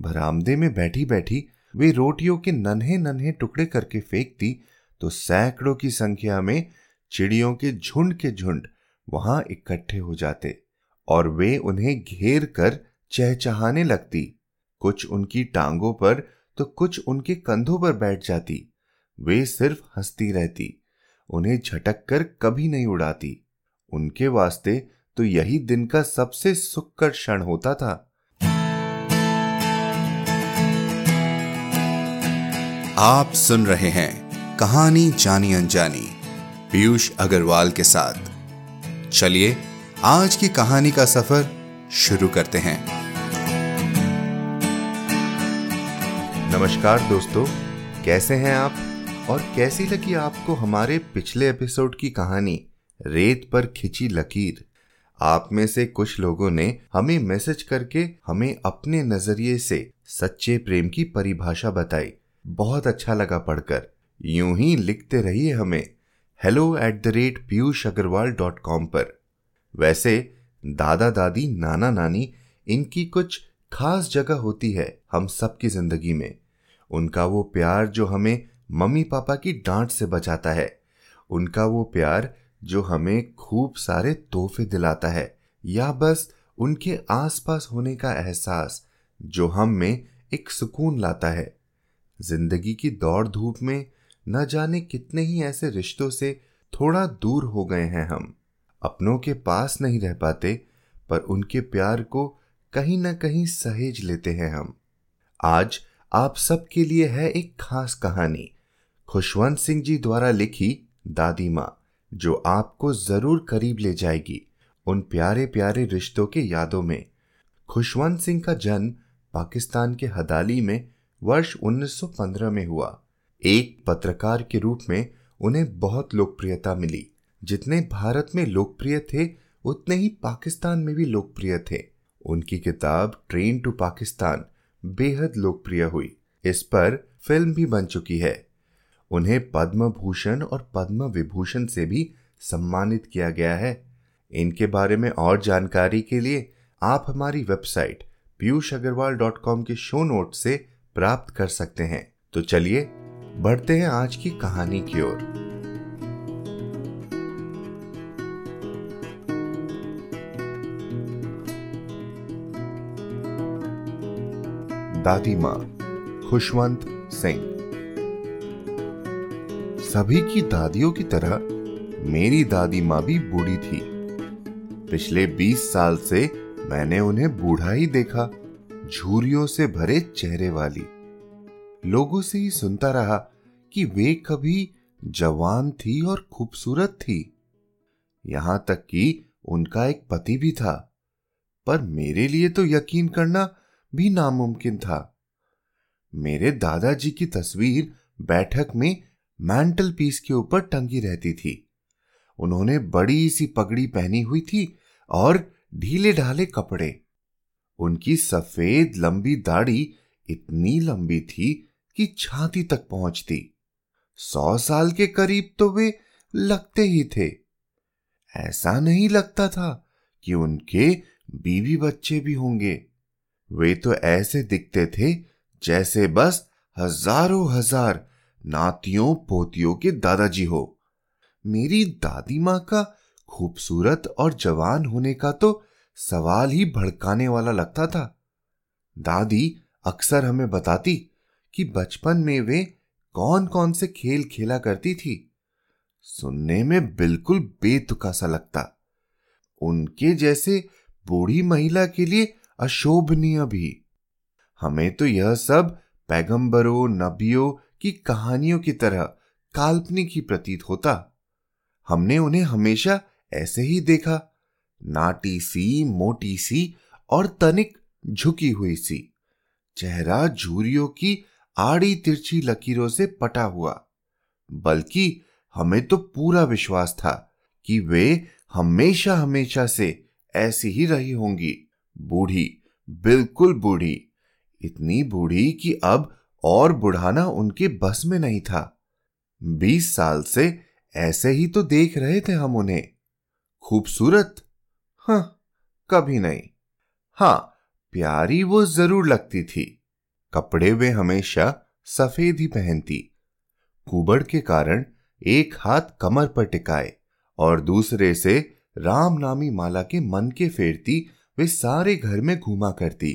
बरामदे में बैठी बैठी वे रोटियों के नन्हे नन्हे टुकड़े करके फेंकती तो सैकड़ों की संख्या में चिड़ियों के झुंड के झुंड वहाँ इकट्ठे हो जाते और वे उन्हें घेर कर चहचहाने लगती। कुछ उनकी टांगों पर तो कुछ उनके कंधों पर बैठ जाती। वे सिर्फ़ हंसती रहती, उन्हें झटक कर कभी नहीं उड़ाती। उनके वास्ते तो यही दिन का सबसे सुखकर क्षण होता था। आप सुन रहे हैं कहानी जानी अनजानी, पीयूष अग्रवाल के साथ। चलिए, आज की कहानी का सफ़र शुरू करते हैं। नमस्कार दोस्तों, कैसे हैं आप? और कैसी लगी आपको हमारे पिछले एपिसोड की कहानी, रेत पर खिंची लकीर? आप में से कुछ लोगों ने हमें मैसेज करके हमें अपने नज़रिए से सच्चे प्रेम की परिभाषा बताई। बहुत अच्छा लगा पढ़कर। यूँ ही लिखते रहिए हमें। Hello at the rate Piyush Agarwal dot com पर। वैसे, दादा दादी, नाना नानी, इनकी कुछ खास जगह होती है हम सबकी ज़िंदगी में। उनका वो प्यार जो हमें मम्मी पापा की डांट से बचाता है। उनका वो प्यार जो हमें खूब सारे तोहफे दिलाता है। या बस उनके आसपास होने का एहसास जो हम में एक सुकून लाता है। ज़िंदगी की दौड़ धूप में न जाने कितने ही ऐसे रिश्तों से थोड़ा दूर हो गए हैं हम। अपनों के पास नहीं रह पाते, पर उनके प्यार को कहीं ना कहीं सहेज लेते हैं हम। आज आप सबके लिए है एक खास कहानी। खुशवंत सिंह जी द्वारा लिखी दादी माँ, जो आपको ज़रूर करीब ले जाएगी उन प्यारे प्यारे रिश्तों के यादों में। खुशवंत सिंह का जन्म पाकिस्तान के हदाली में वर्ष 1915 में हुआ। एक पत्रकार के रूप में उन्हें बहुत लोकप्रियता मिली। जितने भारत में लोकप्रिय थे, उतने ही पाकिस्तान में भी लोकप्रिय थे। उनकी किताब ट्रेन टू पाकिस्तान बेहद लोकप्रिय हुई। इस पर फ़िल्म भी बन चुकी है। उन्हें पद्म भूषण और पद्म विभूषण से भी सम्मानित किया गया है। इनके बारे में और जानकारी के लिए आप हमारी website Piyush Agarwal dot com के शो नोट से प्राप्त कर सकते हैं। तो चलिए, बढ़ते हैं आज की कहानी की ओर। दादी माँ, खुशवंत सिंह। सभी की दादियों की तरह, मेरी दादी माँ भी बूढ़ी थी। पिछले बीस साल से मैंने उन्हें बूढ़ा ही देखा। झूरियों से भरे चेहरे वाली। लोगों से ही सुनता रहा कि वे कभी जवान थी और खूबसूरत थी। यहाँ तक कि उनका एक पति भी था। पर मेरे लिए तो यकीन करना भी नामुमकिन था। मेरे दादाजी की तस्वीर बैठक में मैंटल पीस के ऊपर टंगी रहती थी। उन्होंने बड़ी सी पगड़ी पहनी हुई थी और ढीले ढाले कपड़े उनकी सफ़ेद लंबी दाढ़ी इतनी लंबी थी कि छाती तक पहुँचती। सौ साल के करीब तो वे लगते ही थे। ऐसा नहीं लगता था कि उनके बीवी बच्चे भी होंगे। वे तो ऐसे दिखते थे जैसे बस हज़ारों हज़ार नातियों, पोतियों के दादाजी हो। मेरी दादी माँ का खूबसूरत और जवान होने का तो सवाल ही भड़काने वाला लगता था। दादी अक्सर हमें बताती कि बचपन में वे कौन कौन से खेल खेला करती थी। सुनने में बिल्कुल बेतुका सा लगता। उनके जैसे बूढ़ी महिला के लिए अशोभनीय भी। हमें तो यह सब पैगंबरों, नबियों की कहानियों की तरह काल्पनिक ही प्रतीत होता। हमने उन्हें हमेशा ऐसे ही देखा। नाटी सी, मोटी सी और तनिक झुकी हुई सी। चेहरा झूरियों की आड़ी तिरछी लकीरों से पटा हुआ। बल्कि हमें तो पूरा विश्वास था कि वे हमेशा हमेशा से ऐसी ही रही होंगी। बूढ़ी, बिल्कुल बूढ़ी। इतनी बूढ़ी कि अब और बुढ़ाना उनके बस में नहीं था। बीस साल से ऐसे ही तो देख रहे थे हम उन्हें। खूबसूरत हाँ कभी नहीं। हाँ प्यारी वो ज़रूर लगती थी। कपड़े वे हमेशा सफ़ेद ही पहनती। कुबड़ के कारण एक हाथ कमर पर टिकाए और दूसरे से राम नामी माला के मन के फेरती वे सारे घर में घूमा करती।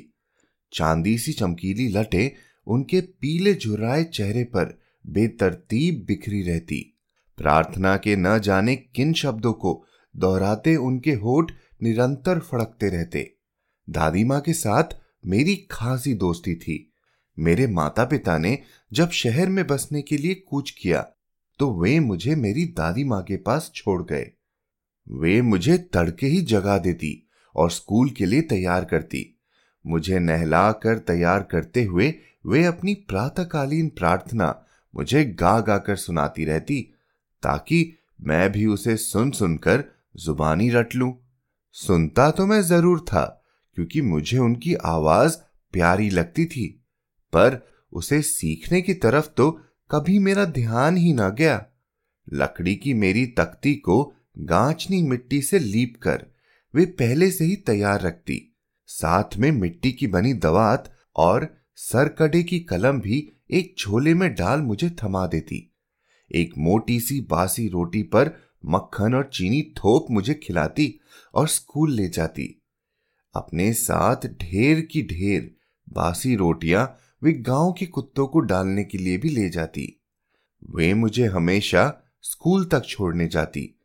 चांदी सी चमकीली लटे उनके पीले झुर्राए चेहरे पर बेतरतीब बिखरी रहती। प्रार्थना के न जाने किन शब्दों को दोहराते उनके होठ निरंतर फड़कते रहते। दादी माँ के साथ मेरी खासी दोस्ती थी। मेरे माता पिता ने जब शहर में बसने के लिए कूच किया तो वे मुझे मेरी दादी माँ के पास छोड़ गए। वे मुझे तड़के ही जगा देती और स्कूल के लिए तैयार करती। मुझे नहला कर तैयार करते हुए वे अपनी प्रातःकालीन प्रार्थना मुझे गा गा कर सुनाती रहती, ताकि मैं भी उसे सुन सुनकर जुबानी रट लूँ। सुनता तो मैं ज़रूर था, क्योंकि मुझे उनकी आवाज़ प्यारी लगती थी, पर उसे सीखने की तरफ़ तो कभी मेरा ध्यान ही ना गया। लकड़ी की मेरी तख्ती को गांचनी मिट्टी से लीप कर वे पहले से ही तैयार रखती। साथ में मिट्टी की बनी दवात और सरकड़े की कलम भी एक झोले में डाल मुझे थमा देती। एक मोटी सी बासी रोटी पर मक्खन और चीनी थोप मुझे खिलाती और स्कूल ले जाती। अपने साथ ढेर की ढेर बासी रोटियाँ वे गाँव के कुत्तों को डालने के लिए भी ले जाती। वे मुझे हमेशा स्कूल तक छोड़ने जाती।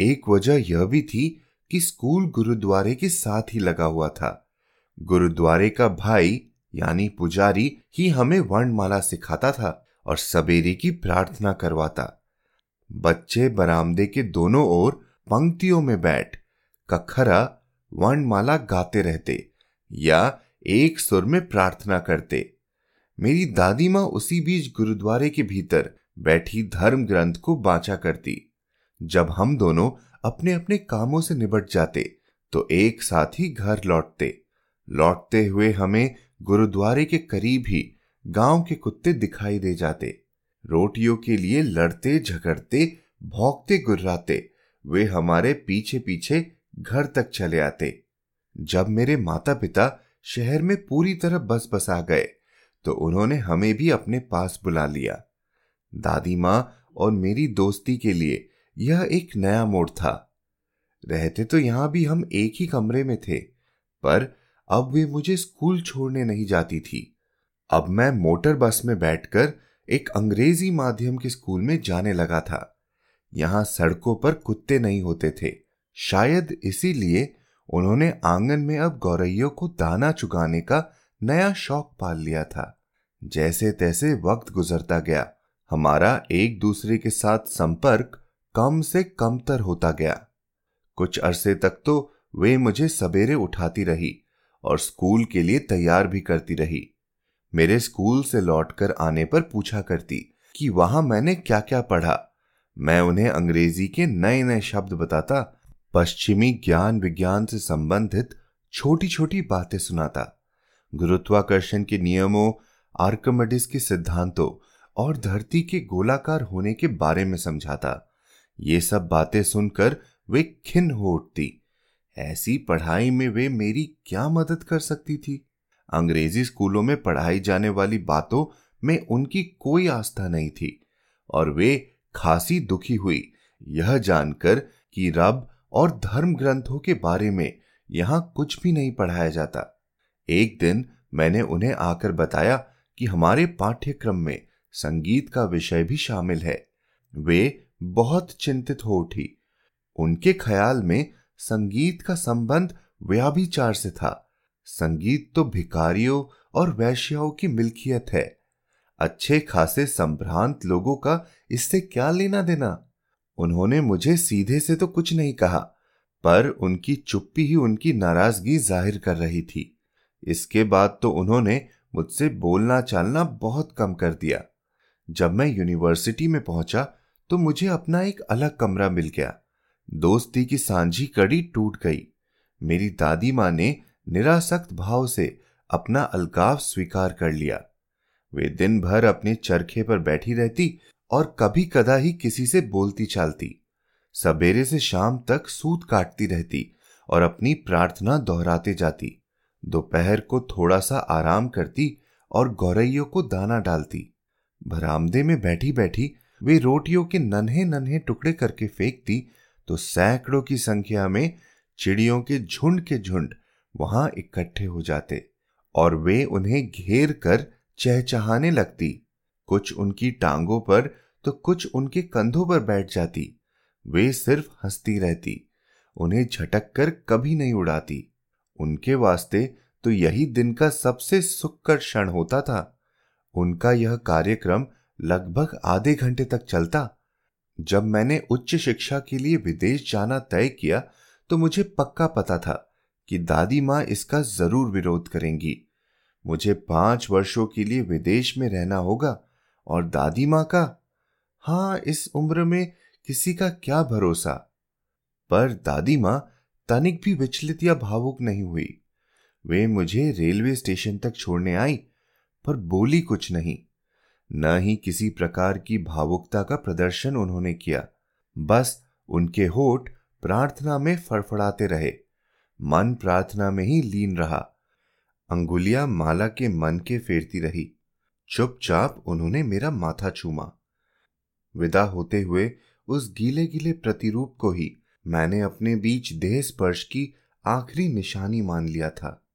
एक वजह यह भी थी कि स्कूल गुरुद्वारे के साथ ही लगा हुआ था। गुरुद्वारे का भाई, यानी पुजारी, ही हमें वर्णमाला सिखाता था और सवेरे की प्रार्थना करवाता। बच्चे बरामदे के दोनों ओर पंक्तियों में बैठ कखरा वर्णमाला गाते रहते या एक सुर में प्रार्थना करते। मेरी दादी माँ उसी बीच गुरुद्वारे के भीतर बैठी धर्म ग्रंथ को बांचा करती। जब हम दोनों अपने अपने कामों से निबट जाते तो एक साथ ही घर लौटते। लौटते हुए हमें गुरुद्वारे के करीब ही गाँव के कुत्ते दिखाई दे जाते। रोटियों के लिए लड़ते, झगड़ते, भौंकते, गुर्राते। वे हमारे पीछे पीछे घर तक चले आते। जब मेरे माता पिता शहर में पूरी तरह बस बस आ गए तो उन्होंने हमें भी अपने पास बुला लिया। दादी माँ और मेरी दोस्ती के लिए यह एक नया मोड़ था। रहते तो यहाँ भी हम एक ही कमरे में थे, पर अब वे मुझे स्कूल छोड़ने नहीं जाती थी। अब मैं मोटर बस में बैठकर एक अंग्रेज़ी माध्यम के स्कूल में जाने लगा था। यहाँ सड़कों पर कुत्ते नहीं होते थे। शायद इसीलिए उन्होंने आँगन में अब गौरैयों को दाना चुगाने का नया शौक पाल लिया था। जैसे तैसे वक्त गुजरता गया, हमारा एक दूसरे के साथ संपर्क कम से कमतर होता गया। कुछ अरसे तक तो वे मुझे सवेरे उठाती रही और स्कूल के लिए तैयार भी करती रही। मेरे स्कूल से लौटकर आने पर पूछा करती कि वहाँ मैंने क्या क्या पढ़ा? मैं उन्हें अंग्रेज़ी के नए नए शब्द बताता पश्चिमी ज्ञान विज्ञान से संबंधित छोटी छोटी बातें सुनाता। गुरुत्वाकर्षण के नियमों, आर्कमडिस के सिद्धांतों और धरती के गोलाकार होने के बारे में समझाता। ये सब बातें सुनकर वे खिन हो उठती। ऐसी पढ़ाई में वे मेरी क्या मदद कर सकती थी? अंग्रेज़ी स्कूलों में पढ़ाई जाने वाली बातों में उनकी कोई आस्था नहीं थी और वे खासी दुखी हुई। यह जानकर कि रब और धर्म ग्रंथों के बारे में यहाँ कुछ भी नहीं पढ़ाया जाता। एक दिन मैंने उन्हें आकर बताया कि हमारे पाठ्यक्रम में संगीत का विषय भी शामिल है। वे बहुत चिंतित हो उठी। उनके ख्याल में संगीत का संबंध व्याभिचार से था। संगीत तो भिकारियों और वैश्याओं की मिल्कियत है। अच्छे खासे संभ्रांत लोगों का इससे क्या लेना देना? उन्होंने मुझे सीधे से तो कुछ नहीं कहा, पर उनकी चुप्पी ही उनकी नाराज़गी ज़ाहिर कर रही थी। इसके बाद तो उन्होंने मुझसे बोलना चालना बहुत कम कर दिया। जब मैं यूनिवर्सिटी में पहुँचा तो मुझे अपना एक अलग कमरा मिल गया। दोस्ती की सांझी कड़ी टूट गई। मेरी दादी माँ ने निरासक्त भाव से अपना अलगाव स्वीकार कर लिया। वे दिन भर अपने चरखे पर बैठी रहती और कभी कदा ही किसी से बोलती चालती। सवेरे से शाम तक सूत काटती रहती और अपनी प्रार्थना दोहराते जाती। दोपहर को थोड़ा सा आराम करती और गौरैयों को दाना डालती। बरामदे में बैठी बैठी वे रोटियों के नन्हे नन्हे टुकड़े करके फेंकती तो सैकड़ों की संख्या में चिड़ियों के झुंड के झुंड वहाँ इकट्ठे हो जाते और वे उन्हें घेर कर चहचहाने लगती। कुछ उनकी टांगों पर तो कुछ उनके कंधों पर बैठ जाती। वे सिर्फ़ हंसती रहती, उन्हें झटक कर कभी नहीं उड़ाती। उनके वास्ते तो यही दिन का सबसे सुखकर क्षण होता था। उनका यह कार्यक्रम लगभग आधे घंटे तक चलता। जब मैंने उच्च शिक्षा के लिए विदेश जाना तय किया तो मुझे पक्का पता था कि दादी माँ इसका ज़रूर विरोध करेंगी। मुझे पाँच वर्षों के लिए विदेश में रहना होगा और दादी माँ का? हाँ इस उम्र में किसी का क्या भरोसा? पर दादी माँ तनिक भी विचलित या भावुक नहीं हुई। वे मुझे रेलवे स्टेशन तक छोड़ने आई, पर बोली कुछ नहीं। न ही किसी प्रकार की भावुकता का प्रदर्शन उन्होंने किया। बस उनके होठ प्रार्थना में फड़फड़ाते रहे। मन प्रार्थना में ही लीन रहा। अंगुलिया माला के मन के फेरती रही। चुपचाप उन्होंने मेरा माथा चूमा। विदा होते हुए उस गीले गीले प्रतिरूप को ही मैंने अपने बीच देह स्पर्श की आखिरी निशानी मान लिया था।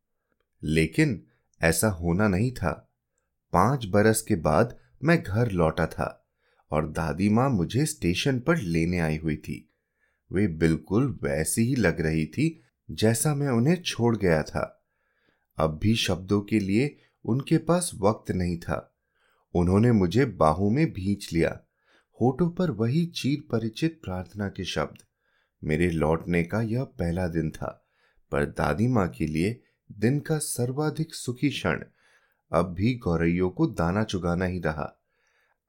लेकिन ऐसा होना नहीं था। पाँच बरस के बाद मैं घर लौटा था और दादी माँ मुझे स्टेशन पर लेने आई हुई थी। वे बिल्कुल वैसी ही लग रही थी जैसा मैं उन्हें छोड़ गया था। अब भी शब्दों के लिए उनके पास वक्त नहीं था। उन्होंने मुझे बाहों में भींच लिया। होठों पर वही चीर परिचित प्रार्थना के शब्द। मेरे लौटने का यह पहला दिन था, पर दादी माँ के लिए दिन का सर्वाधिक सुखी क्षण। अब भी गौरैयों को दाना चुगाना ही रहा।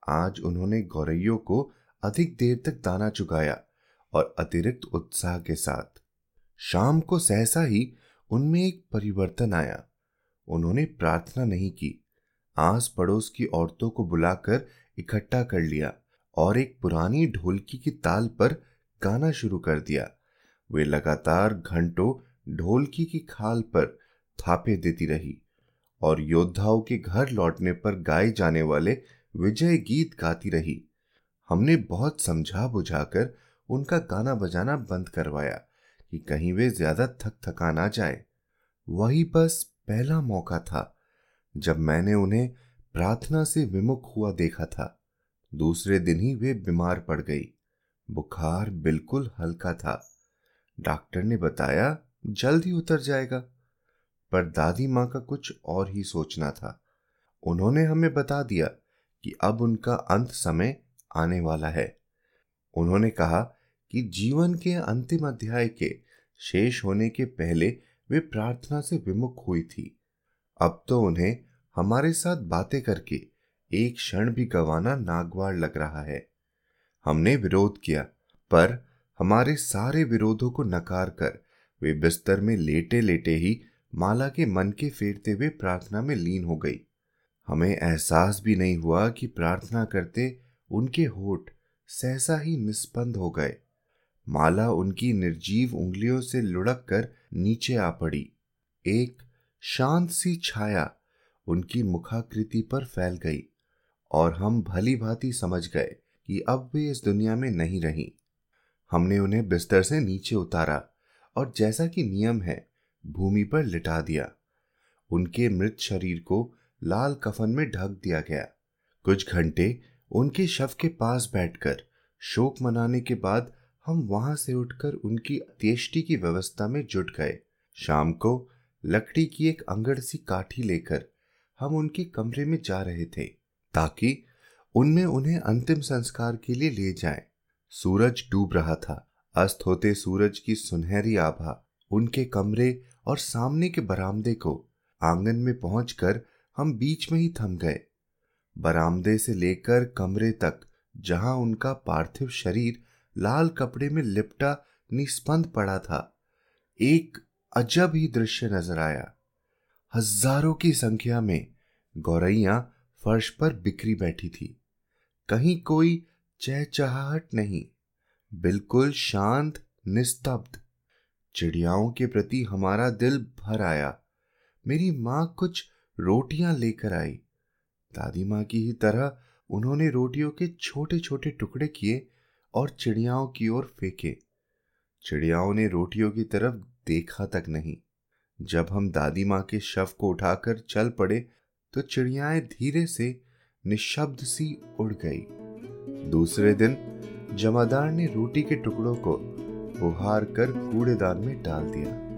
आज उन्होंने गौरैयों को अधिक देर तक दाना चुगाया और अतिरिक्त उत्साह के साथ। शाम को सहसा ही उनमें एक परिवर्तन आया। उन्होंने प्रार्थना नहीं की। आस पड़ोस की औरतों को बुलाकर इकट्ठा कर लिया और एक पुरानी ढोलकी की ताल पर गाना शुरू कर दिया। वे लगातार घंटों ढोलकी की खाल पर थापे देती रही और योद्धाओं के घर लौटने पर गाए जाने वाले विजय गीत गाती रही। हमने बहुत समझा बुझाकर उनका गाना बजाना बंद करवाया कि कहीं वे ज़्यादा थक थका ना जाए। वही बस पहला मौका था जब मैंने उन्हें प्रार्थना से विमुख हुआ देखा था। दूसरे दिन ही वे बीमार पड़ गई। बुखार बिल्कुल हल्का था। डॉक्टर ने बताया, जल्द ही उतर जाएगा। पर दादी माँ का कुछ और ही सोचना था। उन्होंने हमें बता दिया कि अब उनका अंत समय आने वाला है। उन्होंने कहा कि जीवन के अंतिम अध्याय के शेष होने के पहले वे प्रार्थना से विमुख हुई थी। अब तो उन्हें हमारे साथ बातें करके एक क्षण भी गवाना नागवार लग रहा है। हमने विरोध किया, पर हमारे सारे विरोधों को नकार कर वे बिस्तर में लेटे लेटे ही माला के मन के फेरते हुए प्रार्थना में लीन हो गई। हमें एहसास भी नहीं हुआ कि प्रार्थना करते उनके होठ सहसा ही निस्पंद हो गए। माला उनकी निर्जीव उंगलियों से लुढ़क कर नीचे आ पड़ी। एक शांत सी छाया उनकी मुखाकृति पर फैल गई और हम भली भांति समझ गए कि अब वे इस दुनिया में नहीं रही। हमने उन्हें बिस्तर से नीचे उतारा और जैसा कि नियम है, भूमि पर लिटा दिया। उनके मृत शरीर को लाल कफन में ढक दिया गया। कुछ घंटे उनके शव के पास बैठकर शोक मनाने के बाद हम वहाँ से उठकर उनकी अत्येष्टि की व्यवस्था में जुट गए। शाम को लकड़ी की एक अंगड़ सी काठी लेकर हम उनके कमरे में जा रहे थे, ताकि उनमें उन्हें अंतिम संस्कार के लिए ले जाएँ। सूरज डूब रहा था। अस्त होते सूरज की सुनहरी आभा उनके कमरे और सामने के बरामदे को आँगन में पहुंचकर हम बीच में ही थम गए। बरामदे से लेकर कमरे तक जहाँ उनका पार्थिव शरीर लाल कपड़े में लिपटा निस्पंद पड़ा था। एक अजब ही दृश्य नज़र आया। हज़ारों की संख्या में गौरैया फर्श पर बिखरी बैठी थी। कहीं कोई चहचहाहट नहीं, बिल्कुल शांत, निस्तब्ध। चिड़ियाओं के प्रति हमारा दिल भर आया। मेरी माँ कुछ रोटियाँ लेकर आई। दादी माँ की ही तरह उन्होंने रोटियों के छोटे छोटे टुकड़े किए और चिड़ियाओं की ओर फेंके। चिड़ियाओं ने रोटियों की तरफ़ देखा तक नहीं। जब हम दादी माँ के शव को उठाकर चल पड़े तो चिड़ियाएँ धीरे से निशब्द सी उड़ गई। दूसरे दिन, जमादार ने रोटी के टुकड़ों को उहार कर कूड़ेदान में डाल दिया।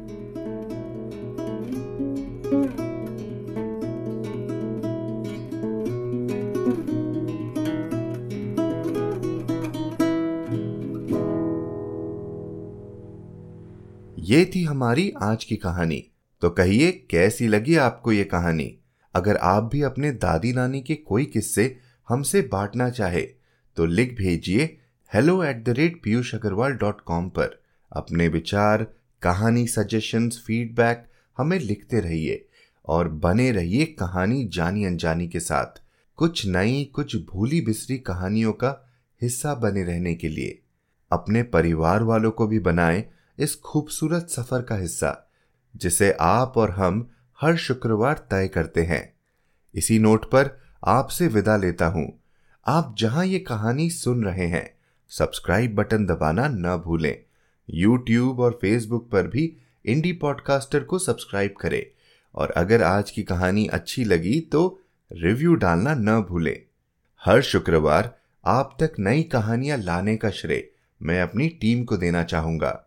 ये थी हमारी आज की कहानी। तो कहिए, कैसी लगी आपको ये कहानी? अगर आप भी अपने दादी नानी के कोई किस्से हमसे बांटना चाहे तो लिख भेजिए hello at the rate Piyush Agarwal dot com पर। अपने विचार, कहानी सजेशंस फीडबैक हमें लिखते रहिए और बने रहिए कहानी जानी अनजानी के साथ। कुछ नई, कुछ भूली बिसरी कहानियों का हिस्सा बने रहने के लिए। अपने परिवार वालों को भी बनाएँ इस खूबसूरत सफ़र का हिस्सा, जिसे आप और हम हर शुक्रवार तय करते हैं। इसी नोट पर आपसे विदा लेता हूँ। आप जहाँ ये कहानी सुन रहे हैं, सब्सक्राइब बटन दबाना न भूलें। यूट्यूब और फेसबुक पर भी इंडी पॉडकास्टर को सब्सक्राइब करें। और अगर आज की कहानी अच्छी लगी तो रिव्यू डालना न भूलें। हर शुक्रवार आप तक नई कहानियाँ लाने का श्रेय मैं अपनी टीम को देना चाहूँगा।